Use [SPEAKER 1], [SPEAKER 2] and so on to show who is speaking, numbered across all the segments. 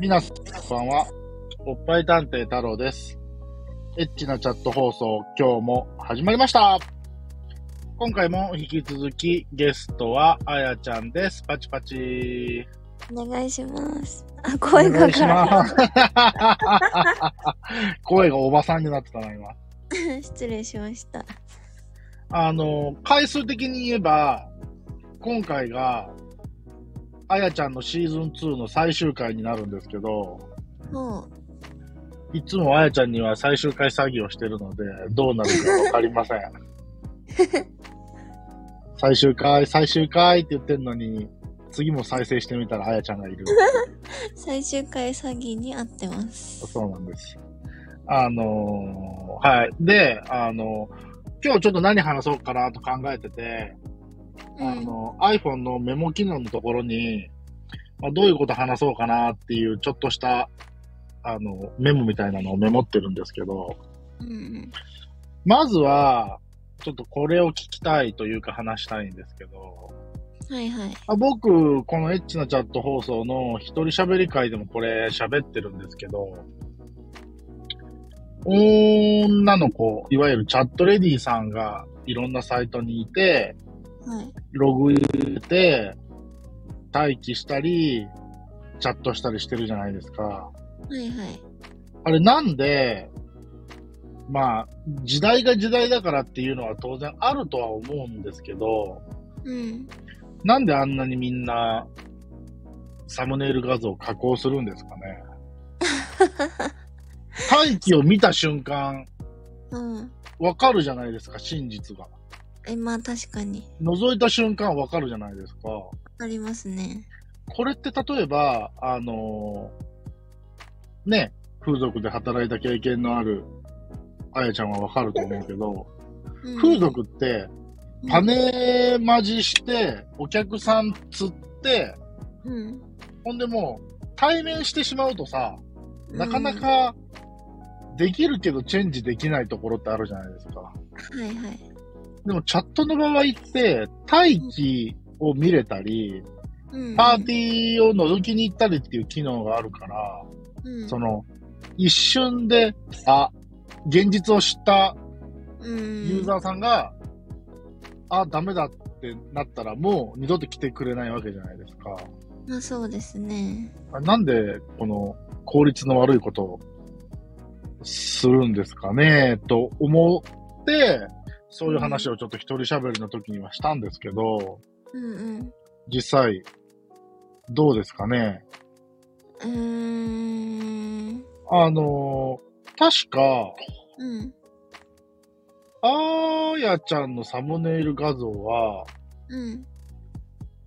[SPEAKER 1] 皆さんこんばんは。おっぱい探偵太郎です。エッチなチャット放送、今日も始まりました。今回も引き続きゲストはあやちゃんです。パチパチ。
[SPEAKER 2] お願いします。あ、
[SPEAKER 1] お
[SPEAKER 2] 声がから
[SPEAKER 1] ます。声がおばさんになってたな、今。
[SPEAKER 2] 失礼しました。
[SPEAKER 1] あの、回数的に言えば、今回が、あやちゃんのシーズン2の最終回になるんですけど、
[SPEAKER 2] もう、
[SPEAKER 1] いつもあやちゃんには最終回作業してるので、どうなるかわかりません。最終回、最終回って言ってんのに、次も再生してみたらあやちゃんがいる。
[SPEAKER 2] 最終回詐欺に合ってます。
[SPEAKER 1] そうなんです。あのーはい。で、あの今日ちょっと何話そうかなと考えてて、あの、iPhone のメモ機能のところに、まあ、どういうこと話そうかなっていうちょっとした、あの、メモみたいなのをメモってるんですけど、
[SPEAKER 2] うん。うん。
[SPEAKER 1] まずは、ちょっとこれを聞きたいというか話したいんですけど、
[SPEAKER 2] はいはい。
[SPEAKER 1] あ僕、このエッチなチャット放送の一人喋り会でもこれ喋ってるんですけど、女の子、いわゆるチャットレディさんがいろんなサイトにいて、
[SPEAKER 2] はい。
[SPEAKER 1] ログインして、待機したり、チャットしたりしてるじゃないですか。
[SPEAKER 2] はいはい。
[SPEAKER 1] あれなんで、まあ、時代が時代だからっていうのは当然あるとは思うんですけど、
[SPEAKER 2] うん。
[SPEAKER 1] なんであんなにみんな、サムネイル画像を加工するんですかね。待機を見た瞬間、
[SPEAKER 2] うん。
[SPEAKER 1] わかるじゃないですか、真実が。
[SPEAKER 2] え、まあ確かに。
[SPEAKER 1] 覗いた瞬間わかるじゃないですか。
[SPEAKER 2] ありますね。
[SPEAKER 1] これって例えば、あのーね、風俗で働いた経験のあるあやちゃんはわかると思うけど、
[SPEAKER 2] うん、
[SPEAKER 1] 風俗って、
[SPEAKER 2] うん
[SPEAKER 1] パネマジして、お客さん釣って、
[SPEAKER 2] うん。
[SPEAKER 1] ほんでもう、対面してしまうとさ、なかなかできるけどチェンジできないところってあるじゃないですか。
[SPEAKER 2] うん。はいはい。
[SPEAKER 1] でもチャットの場合って、待機を見れたり、
[SPEAKER 2] うん。
[SPEAKER 1] パーティーを覗きに行ったりっていう機能があるから、
[SPEAKER 2] うん。
[SPEAKER 1] その、一瞬で、あ、現実を知った
[SPEAKER 2] うん。
[SPEAKER 1] ユーザーさんが、あ、ダメだってなったらもう二度と来てくれないわけじゃないですか。
[SPEAKER 2] まあそうですね。
[SPEAKER 1] あなんで、この効率の悪いことをするんですかね、と思って、そういう話をちょっと一人喋りの時にはしたんですけど、
[SPEAKER 2] うんうん。
[SPEAKER 1] 実際、どうですかね？
[SPEAKER 2] うーん。
[SPEAKER 1] あの確か、
[SPEAKER 2] うん。
[SPEAKER 1] あーやちゃんのサムネイル画像は、
[SPEAKER 2] うん。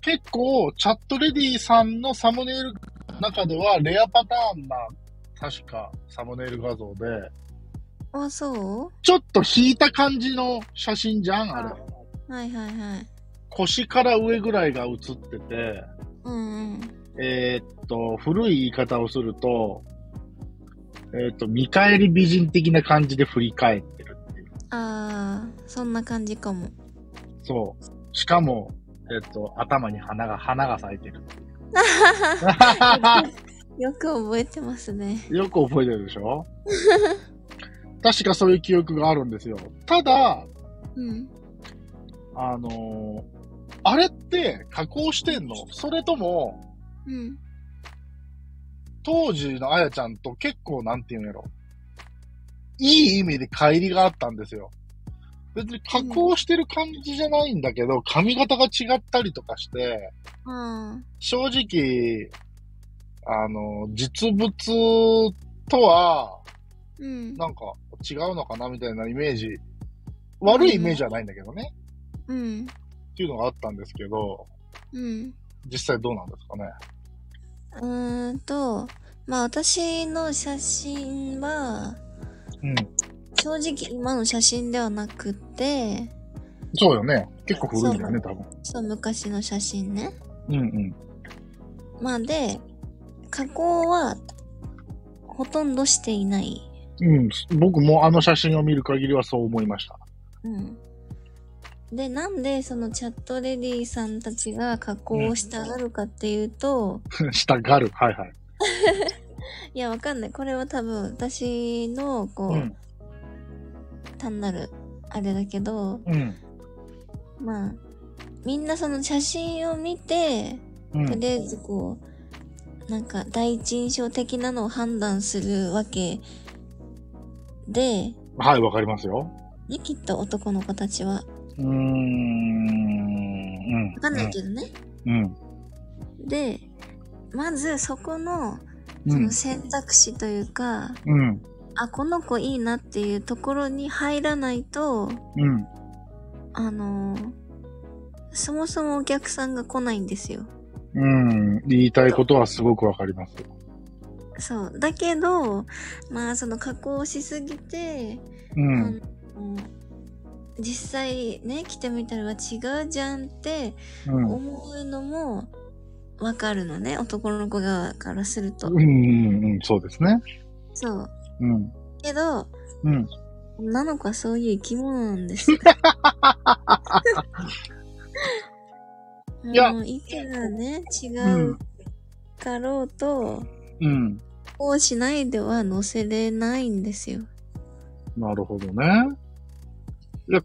[SPEAKER 1] 結構、チャットレディさんのサムネイルの中では、レアパターンな、確か、サムネイル画像で、
[SPEAKER 2] あ、そう？
[SPEAKER 1] ちょっと引いた感じの写真じゃんあれ。
[SPEAKER 2] はいはいはい。
[SPEAKER 1] 腰から上ぐらいが写ってて、
[SPEAKER 2] うんうん。
[SPEAKER 1] えーっと、古い言い方をすると、えーっと、見返り美人的な感じで振り返ってるっていう。
[SPEAKER 2] ああ、そんな感じかも。
[SPEAKER 1] そう。しかも、えーっと、頭に花が、花が咲いてるっていう。
[SPEAKER 2] よく覚えてますね。
[SPEAKER 1] よく覚えてるでしょ？確かそういう記憶があるんですよ。ただ、
[SPEAKER 2] うん。
[SPEAKER 1] あのーあれって加工してんの？それとも、
[SPEAKER 2] うん。
[SPEAKER 1] 当時のあやちゃんと結構なんていうんやろ。いい意味で乖離があったんですよ。別に加工してる感じじゃないんだけど、髪型が違ったりとかして、
[SPEAKER 2] うん。
[SPEAKER 1] 正直、あの、実物とは、
[SPEAKER 2] うん。
[SPEAKER 1] なんか違うのかなみたいなイメージ。悪いイメージはないんだけどね。
[SPEAKER 2] うん。
[SPEAKER 1] っていうのがあったんですけど、
[SPEAKER 2] うん。
[SPEAKER 1] 実際どうなんですかね？
[SPEAKER 2] うーんと、まあ私の写真は、
[SPEAKER 1] うん。
[SPEAKER 2] 正直今の写真ではなくて、
[SPEAKER 1] そうよね。結構古いんだよね、多分。
[SPEAKER 2] そう昔の写真ね。
[SPEAKER 1] うんうん。
[SPEAKER 2] まあで、加工はほとんどしていない。
[SPEAKER 1] うん。僕もあの写真を見る限りはそう思いました。
[SPEAKER 2] うん。で、なんでそのチャットレディさんたちが加工をしたがるかっていうと、
[SPEAKER 1] したがる。はいはい。
[SPEAKER 2] いや、わかんない。これは多分私の、こう、
[SPEAKER 1] うん。
[SPEAKER 2] 単なる、あれだけど、
[SPEAKER 1] うん。
[SPEAKER 2] まあ、みんなその写真を見て、
[SPEAKER 1] うん。
[SPEAKER 2] とりあえずこう、なんか第一印象的なのを判断するわけで、
[SPEAKER 1] はい、わかりますよ。
[SPEAKER 2] ね、きっと男の子たちは。
[SPEAKER 1] うーん。うん。
[SPEAKER 2] わかんないけどね。
[SPEAKER 1] うん。
[SPEAKER 2] で、まずそこの、
[SPEAKER 1] うん
[SPEAKER 2] その。選択肢というか、
[SPEAKER 1] うん。
[SPEAKER 2] あ、この子いいなっていうところに入らないと、
[SPEAKER 1] うん。
[SPEAKER 2] あのーそもそもお客さんが来ないんですよ。
[SPEAKER 1] うん。言いたいことはすごくわかります。
[SPEAKER 2] そう。だけど、まあ、その加工しすぎて、
[SPEAKER 1] うん。
[SPEAKER 2] 実際ね、来てみたら違うじゃんって
[SPEAKER 1] うん。
[SPEAKER 2] 思うのもわかるのね、男の子側からすると。
[SPEAKER 1] うん、うん、うん、そうですね。
[SPEAKER 2] そう。
[SPEAKER 1] うん。
[SPEAKER 2] けど、
[SPEAKER 1] うん。
[SPEAKER 2] 女の子はそういう生き物なんですよ。
[SPEAKER 1] いや
[SPEAKER 2] 意見がね、違
[SPEAKER 1] うん
[SPEAKER 2] うかろうと、
[SPEAKER 1] うん。
[SPEAKER 2] こうしないでは乗せれないんですよ。
[SPEAKER 1] なるほどね。いや、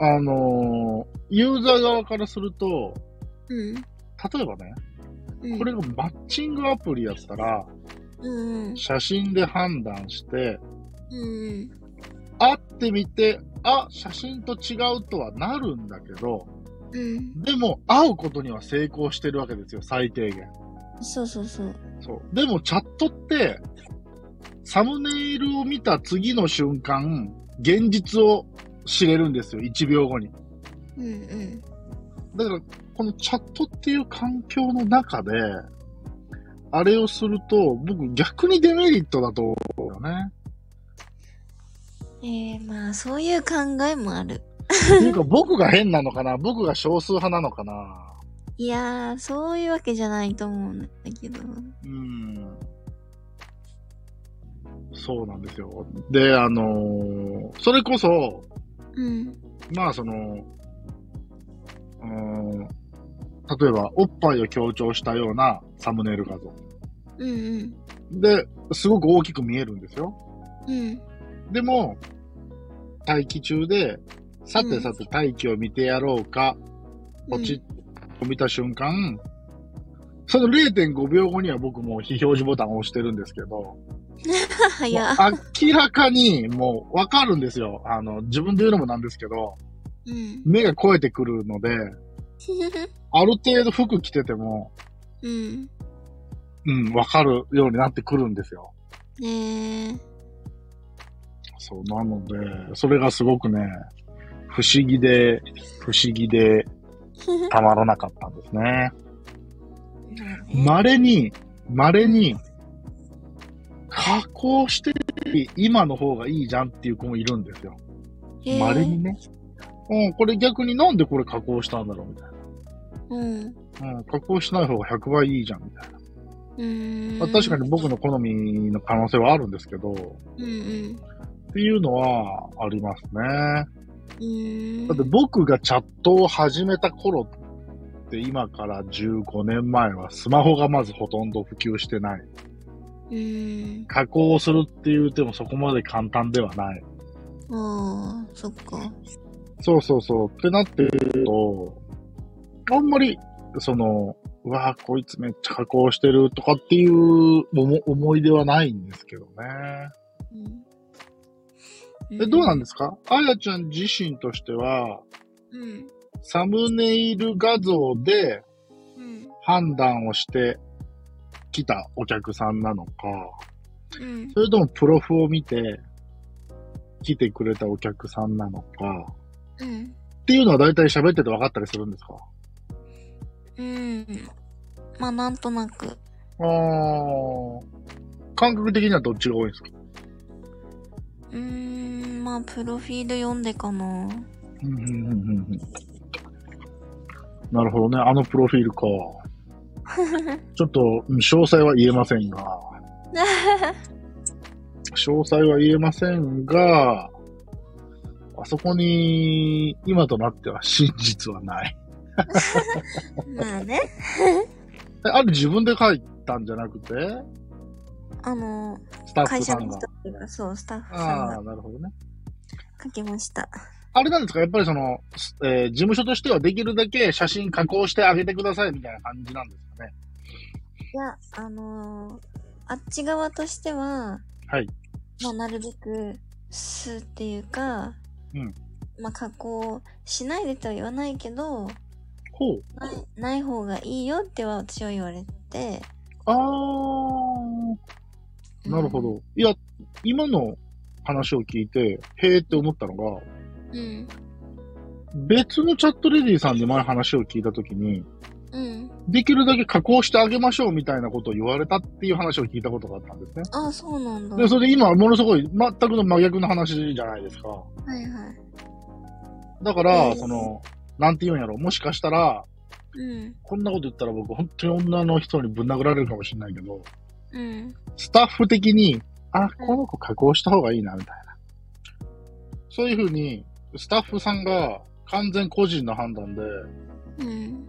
[SPEAKER 1] あのーユーザー側からすると、
[SPEAKER 2] うん。
[SPEAKER 1] 例えばね、
[SPEAKER 2] うん、
[SPEAKER 1] これがマッチングアプリやったら、
[SPEAKER 2] うんうん。
[SPEAKER 1] 写真で判断して、
[SPEAKER 2] うん
[SPEAKER 1] 会ってみて、あ、写真と違うとはなるんだけど、
[SPEAKER 2] うん。うん。
[SPEAKER 1] でも会うことには成功してるわけですよ、最低限。
[SPEAKER 2] そうそうそう。
[SPEAKER 1] そう。でもチャットって、サムネイルを見た次の瞬間、現実を知れるんですよ、1秒後に。
[SPEAKER 2] うんうん。
[SPEAKER 1] だから、このチャットっていう環境の中で、あれをすると、僕逆にデメリットだと思うよね。
[SPEAKER 2] えー、まあ、そういう考えもある。
[SPEAKER 1] っていうか僕が変なのかな僕が少数派なのかない
[SPEAKER 2] やー、そういうわけじゃないと思うんだけど。
[SPEAKER 1] うん。そうなんですよ。で、あのーそれこそ、
[SPEAKER 2] うん。
[SPEAKER 1] まあその、うーん、例えば、おっぱいを強調したようなサムネイル画像。
[SPEAKER 2] うんうん。
[SPEAKER 1] で、すごく大きく見えるんですよ。
[SPEAKER 2] うん。
[SPEAKER 1] でも、待機中で、さてさて待機を見てやろうか、ポチッと見た瞬間、その0.5秒後には僕も非表示ボタンを押してるんですけど。明らかにもうわかるんですよ。あの、自分で言うのもなんですけど、
[SPEAKER 2] うん。
[SPEAKER 1] 目が超えてくるので、ある程度服着てても、
[SPEAKER 2] うん。
[SPEAKER 1] うん、わかるようになってくるんですよ。
[SPEAKER 2] ねえ。
[SPEAKER 1] そう、なので、それがすごくね、不思議で、不思議で、たまらなかったんですね。稀に、稀に、加工して今の方がいいじゃんっていう子もいるんですよ。稀にね。うん、これ逆になんでこれ加工したんだろうみたい
[SPEAKER 2] うん。
[SPEAKER 1] な。うん、加工しない方が100倍いいじゃんみたいな。
[SPEAKER 2] うーん。
[SPEAKER 1] まあ確かに僕の好みの可能性はあるんですけど、っ
[SPEAKER 2] うんうん。
[SPEAKER 1] ていうのはありますね。だって僕がチャットを始めた頃って今から15年前はスマホがまずほとんど普及してない。加工するって言うてもそこまで簡単ではない。
[SPEAKER 2] ああ、そっか。
[SPEAKER 1] そうそうそう。ってなってると、あんまり、その、うわこいつめっちゃ加工してるとかっていう思思い出はないんですけどね。
[SPEAKER 2] うん。
[SPEAKER 1] え、どうなんですか？あやちゃん自身としては、
[SPEAKER 2] うん。
[SPEAKER 1] サムネイル画像で
[SPEAKER 2] うん。
[SPEAKER 1] 判断をしてきたお客さんなのか、
[SPEAKER 2] うん。
[SPEAKER 1] それともプロフを見て来てくれたお客さんなのか、
[SPEAKER 2] うん。
[SPEAKER 1] っていうのは大体喋ってて分かったりするんですか？
[SPEAKER 2] うん。まあ、なんとなく。
[SPEAKER 1] あー、感覚的にはどっちが多いんですか？
[SPEAKER 2] うーん、まあ、プロフィール読んでかな。
[SPEAKER 1] うんうんうんうんうんなるほどね。あのプロフィールか。ちょっと、うん詳細は言えませんが、詳細は言えませんが、あそこに、今となっては真実はない。
[SPEAKER 2] まあね。
[SPEAKER 1] えあれ自分で書いたんじゃなくて
[SPEAKER 2] あの、
[SPEAKER 1] スタッ
[SPEAKER 2] 会社の
[SPEAKER 1] フさんが。
[SPEAKER 2] 人っていうか、そう、スタッフさん
[SPEAKER 1] ああ、
[SPEAKER 2] が
[SPEAKER 1] なるほどね。
[SPEAKER 2] 書きました。
[SPEAKER 1] あれなんですか？やっぱりその、すえー事務所としてはできるだけ写真加工してあげてくださいみたいな感じなんですかね。
[SPEAKER 2] いや、あのーあっち側としては、
[SPEAKER 1] はい。
[SPEAKER 2] まあ、なるべく、すっていうか、
[SPEAKER 1] うん
[SPEAKER 2] まあ、加工しないでとは言わないけど、
[SPEAKER 1] ほう。
[SPEAKER 2] ないない方がいいよっては私は言われて、
[SPEAKER 1] あー、なるほど。いや、今の話を聞いて、へーって思ったのが、
[SPEAKER 2] うん。
[SPEAKER 1] 別のチャットレディさんで前話を聞いたときに、
[SPEAKER 2] うん。
[SPEAKER 1] できるだけ加工してあげましょうみたいなことを言われたっていう話を聞いたことがあったんですね。
[SPEAKER 2] ああ、そうなんだ。
[SPEAKER 1] で、それで今はものすごい全くの真逆の話じゃないですか。
[SPEAKER 2] はいはい。
[SPEAKER 1] だから、
[SPEAKER 2] えー
[SPEAKER 1] その、なんて言うんやろ、もしかしたら、
[SPEAKER 2] うん。
[SPEAKER 1] こんなこと言ったら僕本当に女の人にぶん殴られるかもしれないけど、
[SPEAKER 2] うん。
[SPEAKER 1] スタッフ的に、あ、この子加工した方がいいな、みたいな。そういうふうに、スタッフさんが完全個人の判断で、
[SPEAKER 2] うん。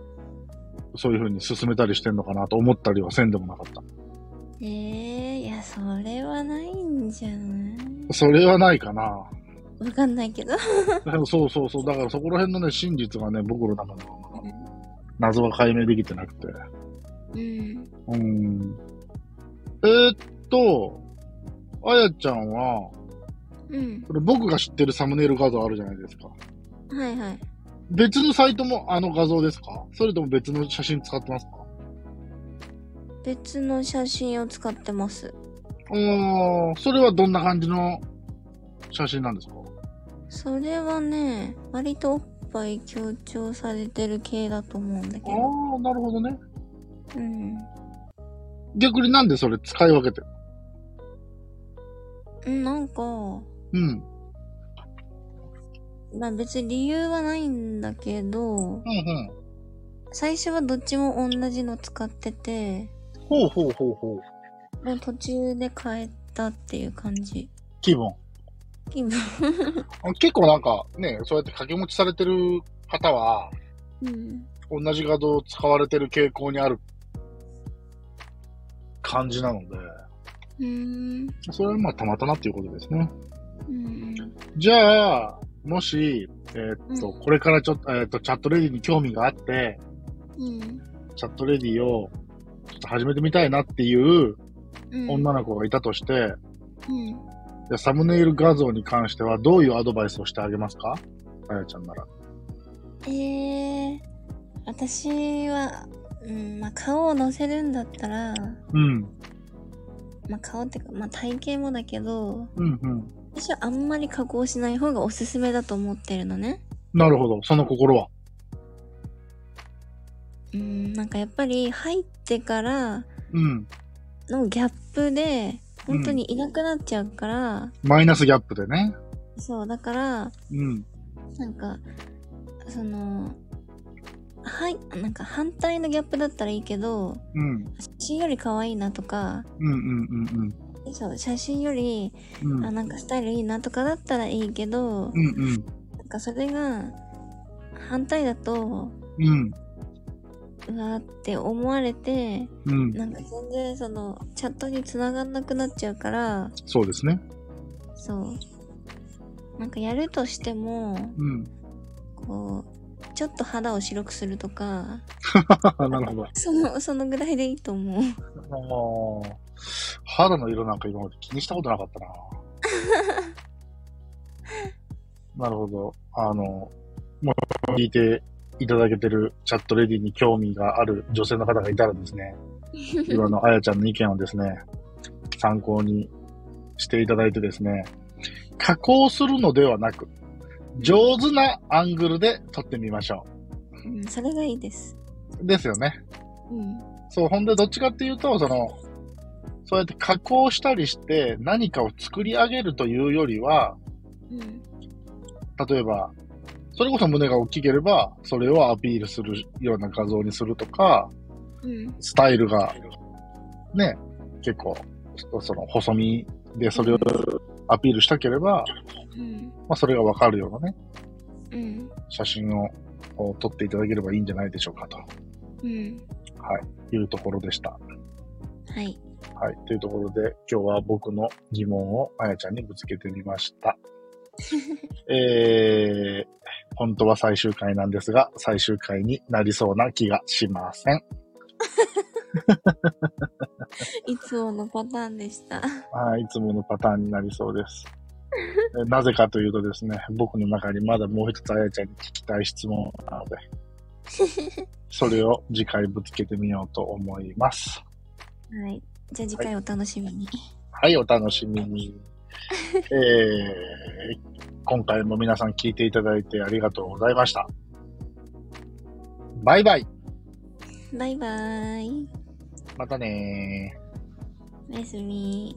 [SPEAKER 1] そういうふうに進めたりしてんのかなと思ったりはせんでもなかった。
[SPEAKER 2] ええいや、それはないんじゃない？
[SPEAKER 1] それはないかな。
[SPEAKER 2] わかんないけど。
[SPEAKER 1] そうそうそう。だからそこら辺のね、真実がね、僕の中では謎は解明できてなくて。
[SPEAKER 2] うん。
[SPEAKER 1] うん。えー、っと、あやちゃんは、
[SPEAKER 2] うん。
[SPEAKER 1] これ僕が知ってるサムネイル画像あるじゃないですか。
[SPEAKER 2] はいはい。
[SPEAKER 1] 別のサイトもあの画像ですか？それとも別の写真使ってますか？
[SPEAKER 2] 別の写真を使ってます。
[SPEAKER 1] あー、それはどんな感じの写真なんですか？
[SPEAKER 2] それはね、割とおっぱい強調されてる系だと思うんだけど。
[SPEAKER 1] あー、なるほどね。
[SPEAKER 2] うん。
[SPEAKER 1] 逆になんでそれ使い分けてる
[SPEAKER 2] うん、なんか、
[SPEAKER 1] うん。
[SPEAKER 2] まあ別に理由はないんだけど、
[SPEAKER 1] うんうん。
[SPEAKER 2] 最初はどっちも同じの使ってて、
[SPEAKER 1] ほうほうほうほう。
[SPEAKER 2] でも途中で変えたっていう感じ。
[SPEAKER 1] 気分。
[SPEAKER 2] 気分。
[SPEAKER 1] あ結構なんかね、そうやって掛け持ちされてる方は、
[SPEAKER 2] うん。
[SPEAKER 1] 同じ画像を使われてる傾向にある感じなので、
[SPEAKER 2] うーん。
[SPEAKER 1] それはまあたまたまっていうことですね。
[SPEAKER 2] うん。
[SPEAKER 1] じゃあ、もし、えーっと、
[SPEAKER 2] うん
[SPEAKER 1] これからちょっと、えーっと、チャットレディに興味があって、
[SPEAKER 2] うん。
[SPEAKER 1] チャットレディをちょっと始めてみたいなっていう
[SPEAKER 2] うん。
[SPEAKER 1] 女の子がいたとして、
[SPEAKER 2] うん。
[SPEAKER 1] じゃあサムネイル画像に関してはどういうアドバイスをしてあげますか？あやちゃんなら。
[SPEAKER 2] えー、私は、うん、まあ顔を載せるんだったら、
[SPEAKER 1] うん。
[SPEAKER 2] まあ顔っていうか、まあ体型もだけど、
[SPEAKER 1] うんうん。
[SPEAKER 2] 私はあんまり加工しない方がおすすめだと思ってるのね。
[SPEAKER 1] なるほど。その心は。
[SPEAKER 2] うん、なんかやっぱり入ってから
[SPEAKER 1] うん。
[SPEAKER 2] のギャップで、本当にいなくなっちゃうから、
[SPEAKER 1] マイナスギャップでね。
[SPEAKER 2] そう、だから、
[SPEAKER 1] うん。
[SPEAKER 2] なんか、その、はい、なんか反対のギャップだったらいいけど、
[SPEAKER 1] うん。
[SPEAKER 2] 写真より可愛いなとか、
[SPEAKER 1] うんうんうん
[SPEAKER 2] そう、写真より、
[SPEAKER 1] うん。うん
[SPEAKER 2] あ、なんかスタイルいいなとかだったらいいけど、
[SPEAKER 1] うんうん。
[SPEAKER 2] なんかそれが、反対だと、
[SPEAKER 1] うん。
[SPEAKER 2] うわーって思われて、
[SPEAKER 1] うん。
[SPEAKER 2] なんか全然その、チャットに繋がんなくなっちゃうから、
[SPEAKER 1] そうですね。
[SPEAKER 2] そう。なんかやるとしても、
[SPEAKER 1] うん。
[SPEAKER 2] こう、ちょっと肌を白くするとか、
[SPEAKER 1] なるほど。
[SPEAKER 2] その、そのぐらいでいいと思う。
[SPEAKER 1] あー肌の色なんか今まで気にしたことなかったな。なるほど。あの、もう聞いていただけてるチャットレディに興味がある女性の方がいたらですね、今のあやちゃんの意見をですね、参考にしていただいてですね、加工するのではなく、上手なアングルで撮ってみましょ
[SPEAKER 2] うん、それがいいです。
[SPEAKER 1] う。ですよね。
[SPEAKER 2] うん。
[SPEAKER 1] そう、ほんでどっちかっていうと、その、そうやって加工したりして何かを作り上げるというよりは、
[SPEAKER 2] うん。
[SPEAKER 1] 例えば、それこそ胸が大きければ、それをアピールするような画像にするとか、
[SPEAKER 2] うん。
[SPEAKER 1] スタイルが、ね、結構、その、細身でそれをアピールしたければ、
[SPEAKER 2] うん。
[SPEAKER 1] まあ、それがわかるようなね、
[SPEAKER 2] うん。
[SPEAKER 1] 写真をを撮っていただければいいんじゃないでしょうか、と
[SPEAKER 2] うん。
[SPEAKER 1] いうところでした。
[SPEAKER 2] はい。
[SPEAKER 1] はい。というところで、今日は僕の疑問をあやちゃんにぶつけてみました。えー、本当は最終回なんですが、最終回になりそうな気がしません。
[SPEAKER 2] いつものパターンでした。
[SPEAKER 1] はい、いつものパターンになりそうです。えなぜかというとですね、僕の中にまだもう一つあやちゃんに聞きたい質問なので、それを次回ぶつけてみようと思います。
[SPEAKER 2] はい。じゃあ次回お楽しみに。
[SPEAKER 1] はい、お楽しみに。えー、今回も皆さん聞いていただいてありがとうございました。バイバイ。
[SPEAKER 2] バイバーイ。
[SPEAKER 1] またねー。
[SPEAKER 2] おやすみ。